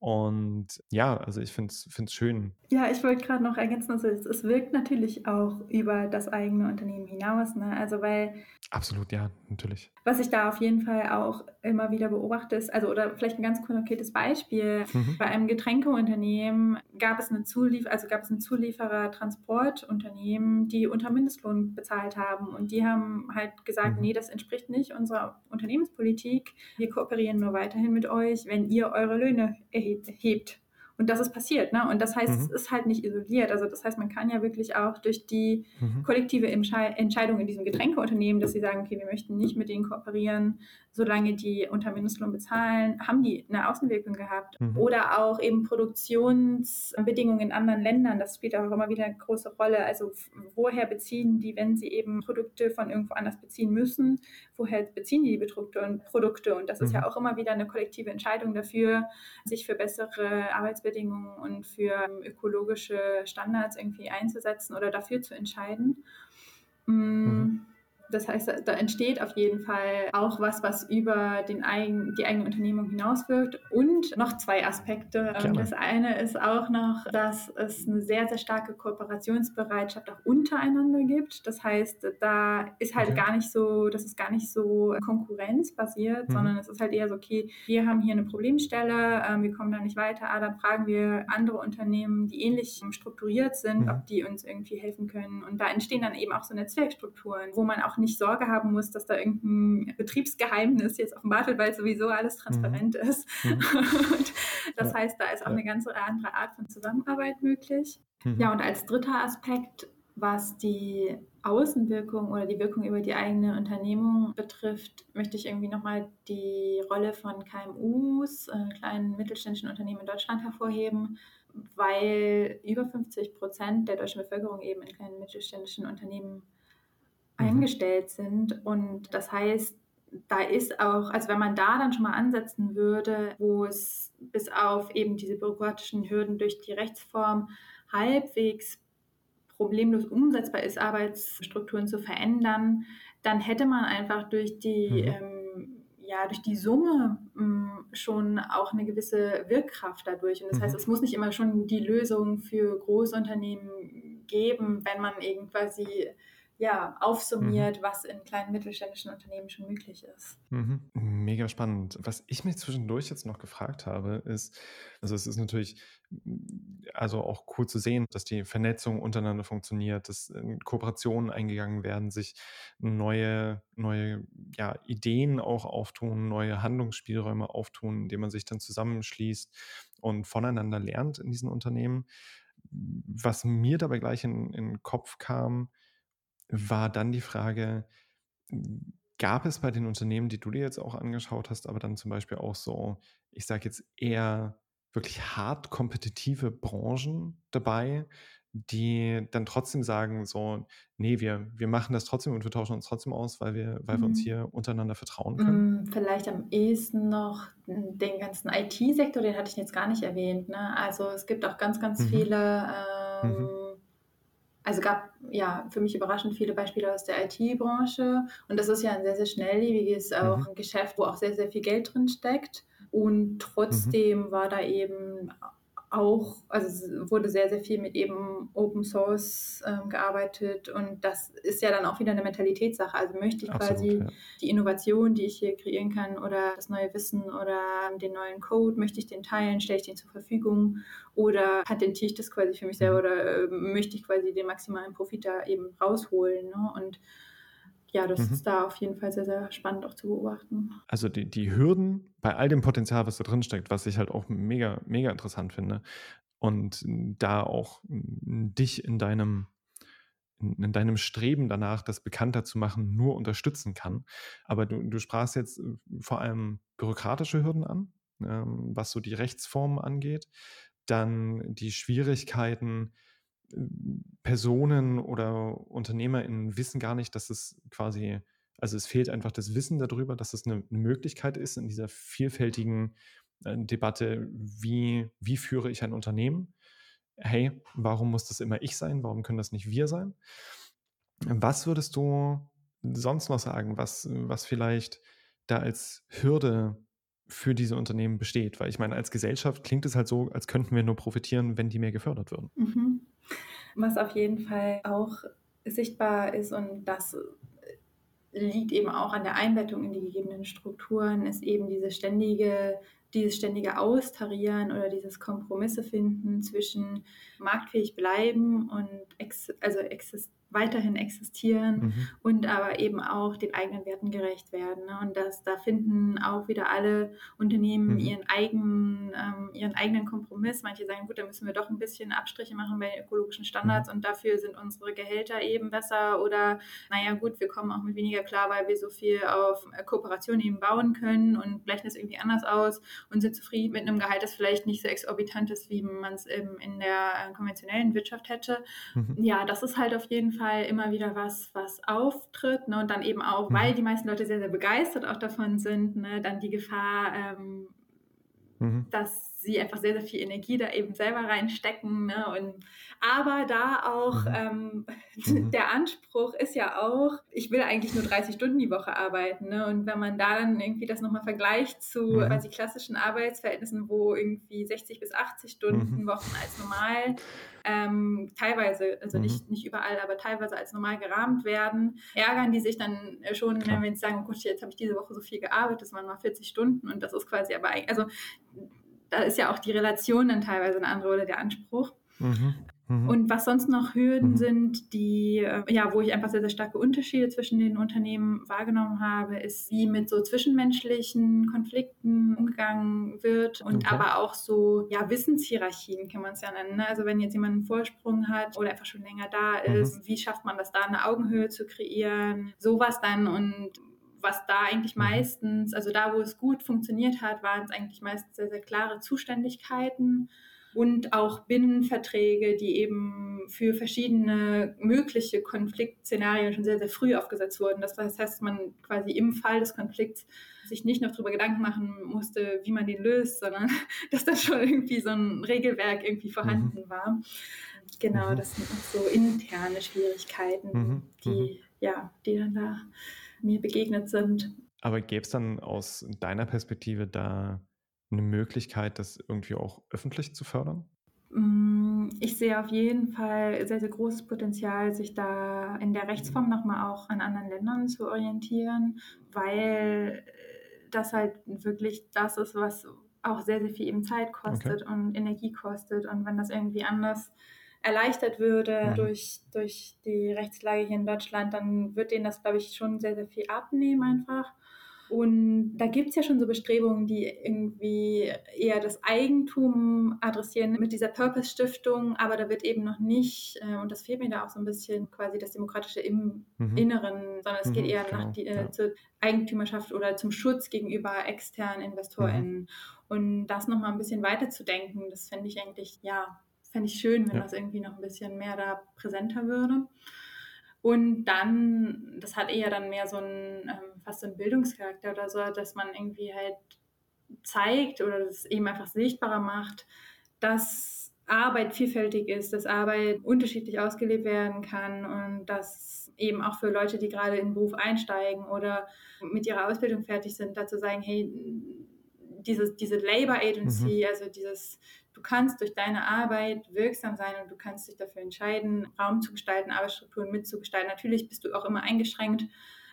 Und ja, also ich finde es schön. Ja, ich wollte gerade noch ergänzen, also es, es, wirkt natürlich auch über das eigene Unternehmen hinaus. Ne? Also weil. Absolut, ja, natürlich. Was ich da auf jeden Fall auch immer wieder beobachte, ist, also oder vielleicht ein ganz konkretes Beispiel. Mhm. Bei einem Getränkeunternehmen gab es eine Zuliefer, also gab es ein Zulieferer Transportunternehmen, die unter Mindestlohn bezahlt haben. Und die haben halt gesagt, mhm. nee, das entspricht nicht unserer Unternehmenspolitik. Wir kooperieren nur weiterhin mit euch, wenn ihr eure Löhne erhebt hebt. Und das ist passiert. Ne? Und das heißt, mhm. es ist halt nicht isoliert. Also das heißt, man kann ja wirklich auch durch die mhm. kollektive Entscheidung in diesem Getränkeunternehmen, dass sie sagen, okay, wir möchten nicht mit denen kooperieren, solange die unter Mindestlohn bezahlen, haben die eine Außenwirkung gehabt. Mhm. Oder auch eben Produktionsbedingungen in anderen Ländern, das spielt auch immer wieder eine große Rolle. Also woher beziehen die, wenn sie eben Produkte von irgendwo anders beziehen müssen, woher beziehen die die Produkte und Produkte? Und das ist ja mhm. auch immer wieder eine kollektive Entscheidung dafür, sich für bessere Arbeitsbedingungen und für ökologische Standards irgendwie einzusetzen oder dafür zu entscheiden. Mm. Mhm. Das heißt, da entsteht auf jeden Fall auch was, was über den eigen, die eigene Unternehmung hinauswirkt. Und noch zwei Aspekte. Gerne. Das eine ist auch noch, dass es eine sehr, sehr starke Kooperationsbereitschaft auch untereinander gibt. Das heißt, da ist halt okay. gar nicht so, das ist gar nicht so konkurrenzbasiert, mhm. sondern es ist halt eher so, okay, wir haben hier eine Problemstelle, äh, wir kommen da nicht weiter, ah, dann fragen wir andere Unternehmen, die ähnlich strukturiert sind, mhm. ob die uns irgendwie helfen können. Und da entstehen dann eben auch so Netzwerkstrukturen, wo man auch nicht Sorge haben muss, dass da irgendein Betriebsgeheimnis jetzt offenbart wird, weil sowieso alles mhm. transparent mhm. ist. Mhm. <laughs> das ja. heißt, da ist auch eine ganz andere Art von Zusammenarbeit möglich. Mhm. Ja, und als dritter Aspekt, was die Außenwirkung oder die Wirkung über die eigene Unternehmung betrifft, möchte ich irgendwie nochmal die Rolle von KMUs, äh, kleinen mittelständischen Unternehmen in Deutschland hervorheben, weil über 50 Prozent der deutschen Bevölkerung eben in kleinen mittelständischen Unternehmen Mhm. eingestellt sind. Und das heißt, da ist auch, also wenn man da dann schon mal ansetzen würde, wo es bis auf eben diese bürokratischen Hürden durch die Rechtsform halbwegs problemlos umsetzbar ist, Arbeitsstrukturen zu verändern, dann hätte man einfach durch die, mhm. ähm, ja, durch die Summe ähm, schon auch eine gewisse Wirkkraft dadurch. Und das mhm. heißt, es muss nicht immer schon die Lösung für Großunternehmen geben, wenn man eben quasi ja, aufsummiert, mhm. was in kleinen mittelständischen Unternehmen schon möglich ist. Mhm. Mega spannend. Was ich mich zwischendurch jetzt noch gefragt habe, ist, also es ist natürlich also auch cool zu sehen, dass die Vernetzung untereinander funktioniert, dass Kooperationen eingegangen werden, sich neue, neue ja, Ideen auch auftun, neue Handlungsspielräume auftun, indem man sich dann zusammenschließt und voneinander lernt in diesen Unternehmen. Was mir dabei gleich in, in den Kopf kam, war dann die Frage, gab es bei den Unternehmen, die du dir jetzt auch angeschaut hast, aber dann zum Beispiel auch so, ich sage jetzt eher wirklich hart kompetitive Branchen dabei, die dann trotzdem sagen, so, nee, wir, wir machen das trotzdem und wir tauschen uns trotzdem aus, weil wir, weil mhm. wir uns mhm. hier untereinander vertrauen können? Mm, vielleicht am ehesten noch den ganzen IT-Sektor, den hatte ich jetzt gar nicht erwähnt. Ne? Also es gibt auch ganz, ganz mhm. viele mhm. ähm, mhm also gab ja für mich überraschend viele Beispiele aus der IT-Branche und das ist ja ein sehr, sehr schnelllebiges auch mhm. ein Geschäft, wo auch sehr, sehr viel Geld drin steckt und trotzdem mhm. war da eben auch, also es wurde sehr, sehr viel mit eben Open Source ähm, gearbeitet und das ist ja dann auch wieder eine Mentalitätssache. Also möchte ich Absolut, quasi ja. die Innovation, die ich hier kreieren kann oder das neue Wissen oder den neuen Code, möchte ich den teilen, stelle ich den zur Verfügung oder patentiere ich das quasi für mich selber mhm. oder äh, möchte ich quasi den maximalen Profit da eben rausholen. Ne? Und ja, das mhm. ist da auf jeden Fall sehr, sehr spannend auch zu beobachten. Also die, die Hürden bei all dem Potenzial, was da drin steckt, was ich halt auch mega, mega interessant finde und da auch dich in deinem in deinem Streben danach, das bekannter zu machen, nur unterstützen kann. Aber du, du sprachst jetzt äh, vor allem bürokratische Hürden an, ähm, was so die Rechtsformen angeht, dann die Schwierigkeiten, Personen oder UnternehmerInnen wissen gar nicht, dass es quasi, also es fehlt einfach das Wissen darüber, dass es eine, eine Möglichkeit ist in dieser vielfältigen äh, Debatte, wie, wie führe ich ein Unternehmen? Hey, warum muss das immer ich sein? Warum können das nicht wir sein? Was würdest du sonst noch sagen, was, was vielleicht da als Hürde für diese Unternehmen besteht? Weil ich meine, als Gesellschaft klingt es halt so, als könnten wir nur profitieren, wenn die mehr gefördert würden. Mhm. Was auf jeden Fall auch sichtbar ist und das liegt eben auch an der Einbettung in die gegebenen Strukturen, ist eben diese ständige, dieses ständige Austarieren oder dieses Kompromisse finden zwischen marktfähig bleiben und ex, also exist, weiterhin existieren mhm. und aber eben auch den eigenen Werten gerecht werden. Ne? Und das, da finden auch wieder alle Unternehmen mhm. ihren, eigenen, ähm, ihren eigenen Kompromiss. Manche sagen, gut, da müssen wir doch ein bisschen Abstriche machen bei den ökologischen Standards mhm. und dafür sind unsere Gehälter eben besser oder naja gut, wir kommen auch mit weniger klar, weil wir so viel auf äh, Kooperation eben bauen können und gleichen das irgendwie anders aus und sind zufrieden mit einem Gehalt, das vielleicht nicht so exorbitant ist, wie man es in der äh, konventionellen Wirtschaft hätte. Mhm. Ja, das ist halt auf jeden Fall Fall immer wieder was, was auftritt. Ne? Und dann eben auch, mhm. weil die meisten Leute sehr, sehr begeistert auch davon sind, ne? dann die Gefahr, ähm, mhm. dass sie einfach sehr, sehr viel Energie da eben selber reinstecken. Ne? Und, aber da auch mhm. ähm, <laughs> mhm. der Anspruch ist ja auch, ich will eigentlich nur 30 Stunden die Woche arbeiten. Ne? Und wenn man da dann irgendwie das nochmal vergleicht zu mhm. quasi klassischen Arbeitsverhältnissen, wo irgendwie 60 bis 80 Stunden mhm. Wochen als normal ähm, teilweise, also mhm. nicht, nicht überall, aber teilweise als normal gerahmt werden, ärgern die sich dann schon, Klar. wenn jetzt sagen, oh gut, jetzt habe ich diese Woche so viel gearbeitet, das waren mal 40 Stunden und das ist quasi aber, also da ist ja auch die Relation dann teilweise eine andere oder der Anspruch. Mhm. Mhm. Und was sonst noch Hürden mhm. sind, die, äh, ja, wo ich einfach sehr, sehr starke Unterschiede zwischen den Unternehmen wahrgenommen habe, ist, wie mit so zwischenmenschlichen Konflikten umgegangen wird und okay. aber auch so, ja, Wissenshierarchien kann man es ja nennen. Ne? Also wenn jetzt jemand einen Vorsprung hat oder einfach schon länger da mhm. ist, wie schafft man das da, eine Augenhöhe zu kreieren? Sowas dann und was da eigentlich mhm. meistens, also da, wo es gut funktioniert hat, waren es eigentlich meistens sehr, sehr klare Zuständigkeiten und auch Binnenverträge, die eben für verschiedene mögliche Konfliktszenarien schon sehr, sehr früh aufgesetzt wurden. Das heißt, man quasi im Fall des Konflikts sich nicht noch darüber Gedanken machen musste, wie man den löst, sondern <laughs> dass da schon irgendwie so ein Regelwerk irgendwie vorhanden mhm. war. Genau, mhm. das sind auch so interne Schwierigkeiten, mhm. die, mhm. Ja, die dann da mir begegnet sind. Aber gäbe es dann aus deiner Perspektive da eine Möglichkeit, das irgendwie auch öffentlich zu fördern? Mm, ich sehe auf jeden Fall sehr, sehr großes Potenzial, sich da in der Rechtsform nochmal auch an anderen Ländern zu orientieren, weil das halt wirklich das ist, was auch sehr, sehr viel eben Zeit kostet okay. und Energie kostet. Und wenn das irgendwie anders erleichtert würde mhm. durch, durch die Rechtslage hier in Deutschland, dann wird denen das, glaube ich, schon sehr, sehr viel abnehmen einfach. Und da gibt es ja schon so Bestrebungen, die irgendwie eher das Eigentum adressieren mit dieser Purpose-Stiftung, aber da wird eben noch nicht, äh, und das fehlt mir da auch so ein bisschen, quasi das Demokratische im mhm. Inneren, sondern es mhm, geht eher genau, nach die, äh, ja. zur Eigentümerschaft oder zum Schutz gegenüber externen InvestorInnen. Mhm. Und das nochmal ein bisschen weiterzudenken, das fände ich eigentlich, ja, fände ich schön, wenn ja. das irgendwie noch ein bisschen mehr da präsenter würde. Und dann, das hat eher dann mehr so ein, ähm, fast so einen Bildungscharakter oder so, dass man irgendwie halt zeigt oder das eben einfach sichtbarer macht, dass Arbeit vielfältig ist, dass Arbeit unterschiedlich ausgelebt werden kann und dass eben auch für Leute, die gerade in den Beruf einsteigen oder mit ihrer Ausbildung fertig sind, dazu sagen, hey, dieses, diese Labor Agency, mhm. also dieses du kannst durch deine Arbeit wirksam sein und du kannst dich dafür entscheiden, Raum zu gestalten, Arbeitsstrukturen mitzugestalten. Natürlich bist du auch immer eingeschränkt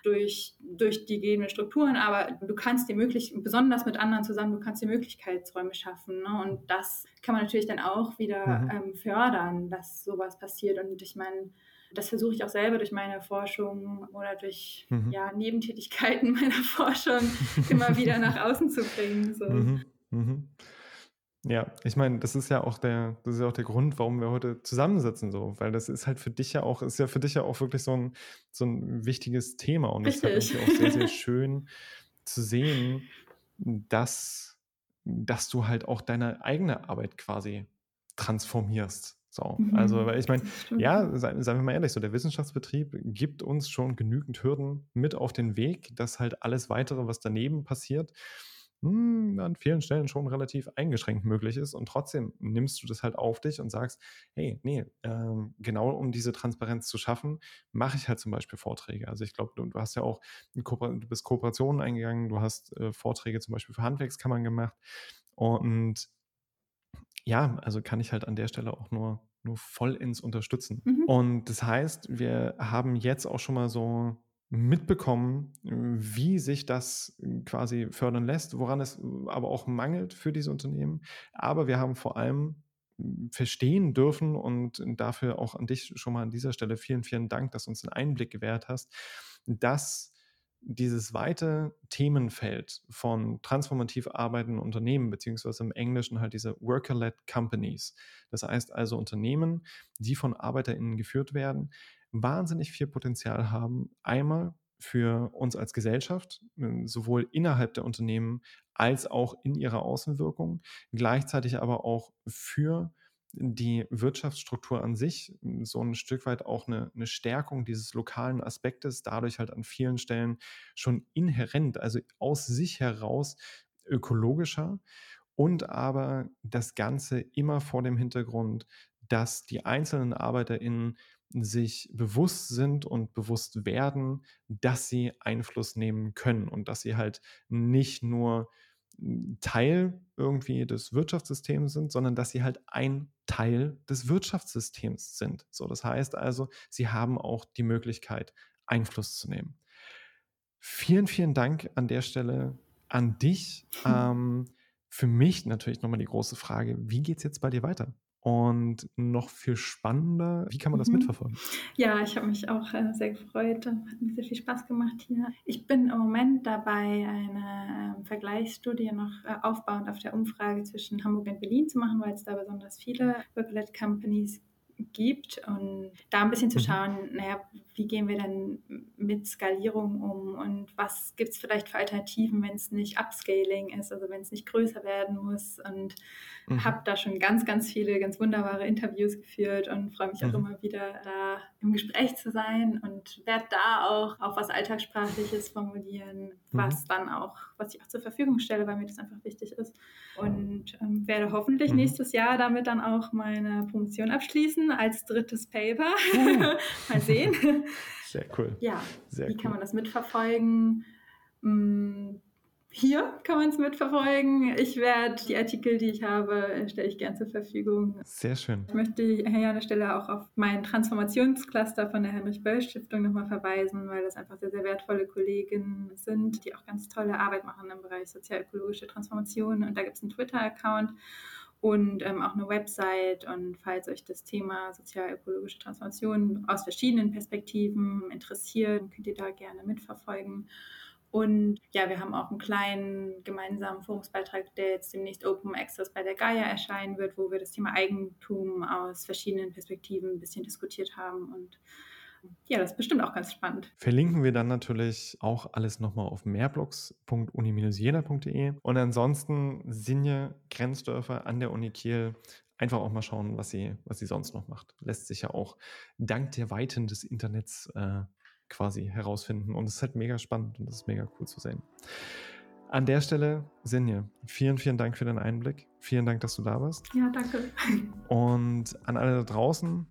durch, durch die gegebenen Strukturen, aber du kannst dir möglich, besonders mit anderen zusammen, du kannst dir Möglichkeitsräume schaffen. Ne? Und das kann man natürlich dann auch wieder mhm. ähm, fördern, dass sowas passiert. Und ich meine, das versuche ich auch selber durch meine Forschung oder durch mhm. ja, Nebentätigkeiten meiner <laughs> Forschung immer wieder nach außen zu bringen. So. Mhm. Ja, ich meine, das ist ja auch der, das ist ja auch der Grund, warum wir heute zusammensitzen, so, weil das ist halt für dich ja auch, ist ja für dich ja auch wirklich so ein, so ein wichtiges Thema und es ist halt auch sehr, sehr <laughs> schön zu sehen, dass, dass du halt auch deine eigene Arbeit quasi transformierst. So, mhm. also, weil ich meine, ja, seien, seien wir mal ehrlich, so der Wissenschaftsbetrieb gibt uns schon genügend Hürden mit auf den Weg, dass halt alles weitere, was daneben passiert, hm, an vielen Stellen schon relativ eingeschränkt möglich ist. Und trotzdem nimmst du das halt auf dich und sagst, hey, nee, ähm, genau um diese Transparenz zu schaffen, mache ich halt zum Beispiel Vorträge. Also ich glaube, du, du, hast ja auch, du bist Kooperationen eingegangen, du hast äh, Vorträge zum Beispiel für Handwerkskammern gemacht. Und ja, also kann ich halt an der Stelle auch nur, nur vollends unterstützen. Mhm. Und das heißt, wir haben jetzt auch schon mal so mitbekommen, wie sich das quasi fördern lässt, woran es aber auch mangelt für diese Unternehmen. Aber wir haben vor allem verstehen dürfen und dafür auch an dich schon mal an dieser Stelle vielen, vielen Dank, dass du uns einen Einblick gewährt hast, dass dieses weite Themenfeld von transformativ arbeitenden Unternehmen, beziehungsweise im Englischen halt diese Worker-led Companies, das heißt also Unternehmen, die von ArbeiterInnen geführt werden, wahnsinnig viel Potenzial haben. Einmal für uns als Gesellschaft, ähm, sowohl innerhalb der Unternehmen als auch in ihrer Außenwirkung, gleichzeitig aber auch für die Wirtschaftsstruktur an sich, hm, so ein Stück weit auch eine, eine, Stärkung dieses lokalen Aspektes, dadurch halt an vielen Stellen schon inhärent, also aus sich heraus ökologischer und aber das Ganze immer vor dem Hintergrund, dass die einzelnen ArbeiterInnen sich bewusst sind und bewusst werden, dass sie Einfluss nehmen können und dass sie halt nicht nur hm, Teil irgendwie des Wirtschaftssystems sind, sondern dass sie halt ein Teil des Wirtschaftssystems sind. So, das heißt also, sie haben auch die Möglichkeit, Einfluss zu nehmen. Vielen, vielen Dank an der Stelle an dich. <laughs> Ähm, für mich natürlich nochmal die große Frage, wie geht es jetzt bei dir weiter? Und noch viel spannender, wie kann man das mhm. mitverfolgen? Ja, ich habe mich auch äh, sehr gefreut. Hat mir sehr viel Spaß gemacht hier. Ich bin im Moment dabei, eine äh, Vergleichsstudie noch äh, aufbauend auf der Umfrage zwischen Hamburg und Berlin zu machen, weil es da besonders viele Work-Led Companies gibt und da ein bisschen zu mhm. schauen, naja, wie gehen wir denn mit Skalierung um und was gibt es vielleicht für Alternativen, wenn es nicht Upscaling ist, also wenn es nicht größer werden muss und mhm. habe da schon ganz, ganz viele ganz wunderbare Interviews geführt und freue mich mhm. auch immer wieder da im Gespräch zu sein und werde da auch, auch was Alltagssprachliches formulieren, mhm. was dann auch, was ich auch zur Verfügung stelle, weil mir das einfach wichtig ist und ähm, werde hoffentlich mhm. nächstes Jahr damit dann auch meine Promotion abschließen als drittes Paper. Uh. <laughs> Mal sehen. Sehr cool. Ja, Sehr wie cool. kann man das mitverfolgen? Hm, hier kann man es mitverfolgen. Ich werde die Artikel, die ich habe, stelle ich gern zur Verfügung. Sehr schön. Ich möchte hier an der Stelle auch auf meinen Transformationscluster von der Heinrich-Böll-Stiftung nochmal verweisen, weil das einfach sehr, sehr wertvolle Kolleginnen sind, die auch ganz tolle Arbeit machen im Bereich sozial-ökologische Transformation. Und da gibt es einen Twitter-Account und ähm, auch eine Website. Und falls euch das Thema sozial-ökologische Transformation aus verschiedenen Perspektiven interessiert, könnt ihr da gerne mitverfolgen. Und ja, wir haben auch einen kleinen gemeinsamen Forumsbeitrag, der jetzt demnächst Open Access bei der Gaia erscheinen wird, wo wir das Thema Eigentum aus verschiedenen Perspektiven ein bisschen diskutiert haben und ja, das ist bestimmt auch ganz spannend. Verlinken wir dann natürlich auch alles nochmal auf mehrblogs.uni-jena.de. Und ansonsten Sinje Grenzdörfer an der Uni Kiel einfach auch mal schauen, was sie, was sie sonst noch macht. Lässt sich ja auch dank der Weiten des Internets äh, quasi herausfinden. Und es ist halt mega spannend und das ist mega cool zu sehen. An der Stelle, Sinje, vielen, vielen Dank für deinen Einblick. Vielen Dank, dass du da warst. Ja, danke. Und an alle da draußen,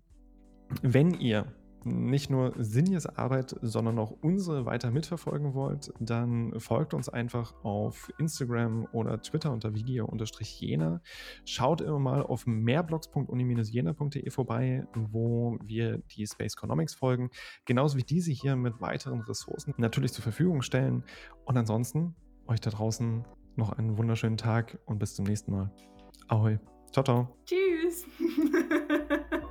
wenn ihr nicht nur Sinjes Arbeit, sondern auch unsere weiter mitverfolgen wollt, dann folgt uns einfach auf Instagram oder Twitter unter vigio-jena. Schaut immer mal auf mehrblogs.uni-jena.de vorbei, wo wir die Space Economics folgen, genauso wie diese hier mit weiteren Ressourcen natürlich zur Verfügung stellen. Und ansonsten euch da draußen noch einen wunderschönen Tag und bis zum nächsten Mal. Ahoi. Ciao, ciao. Tschüss. <laughs>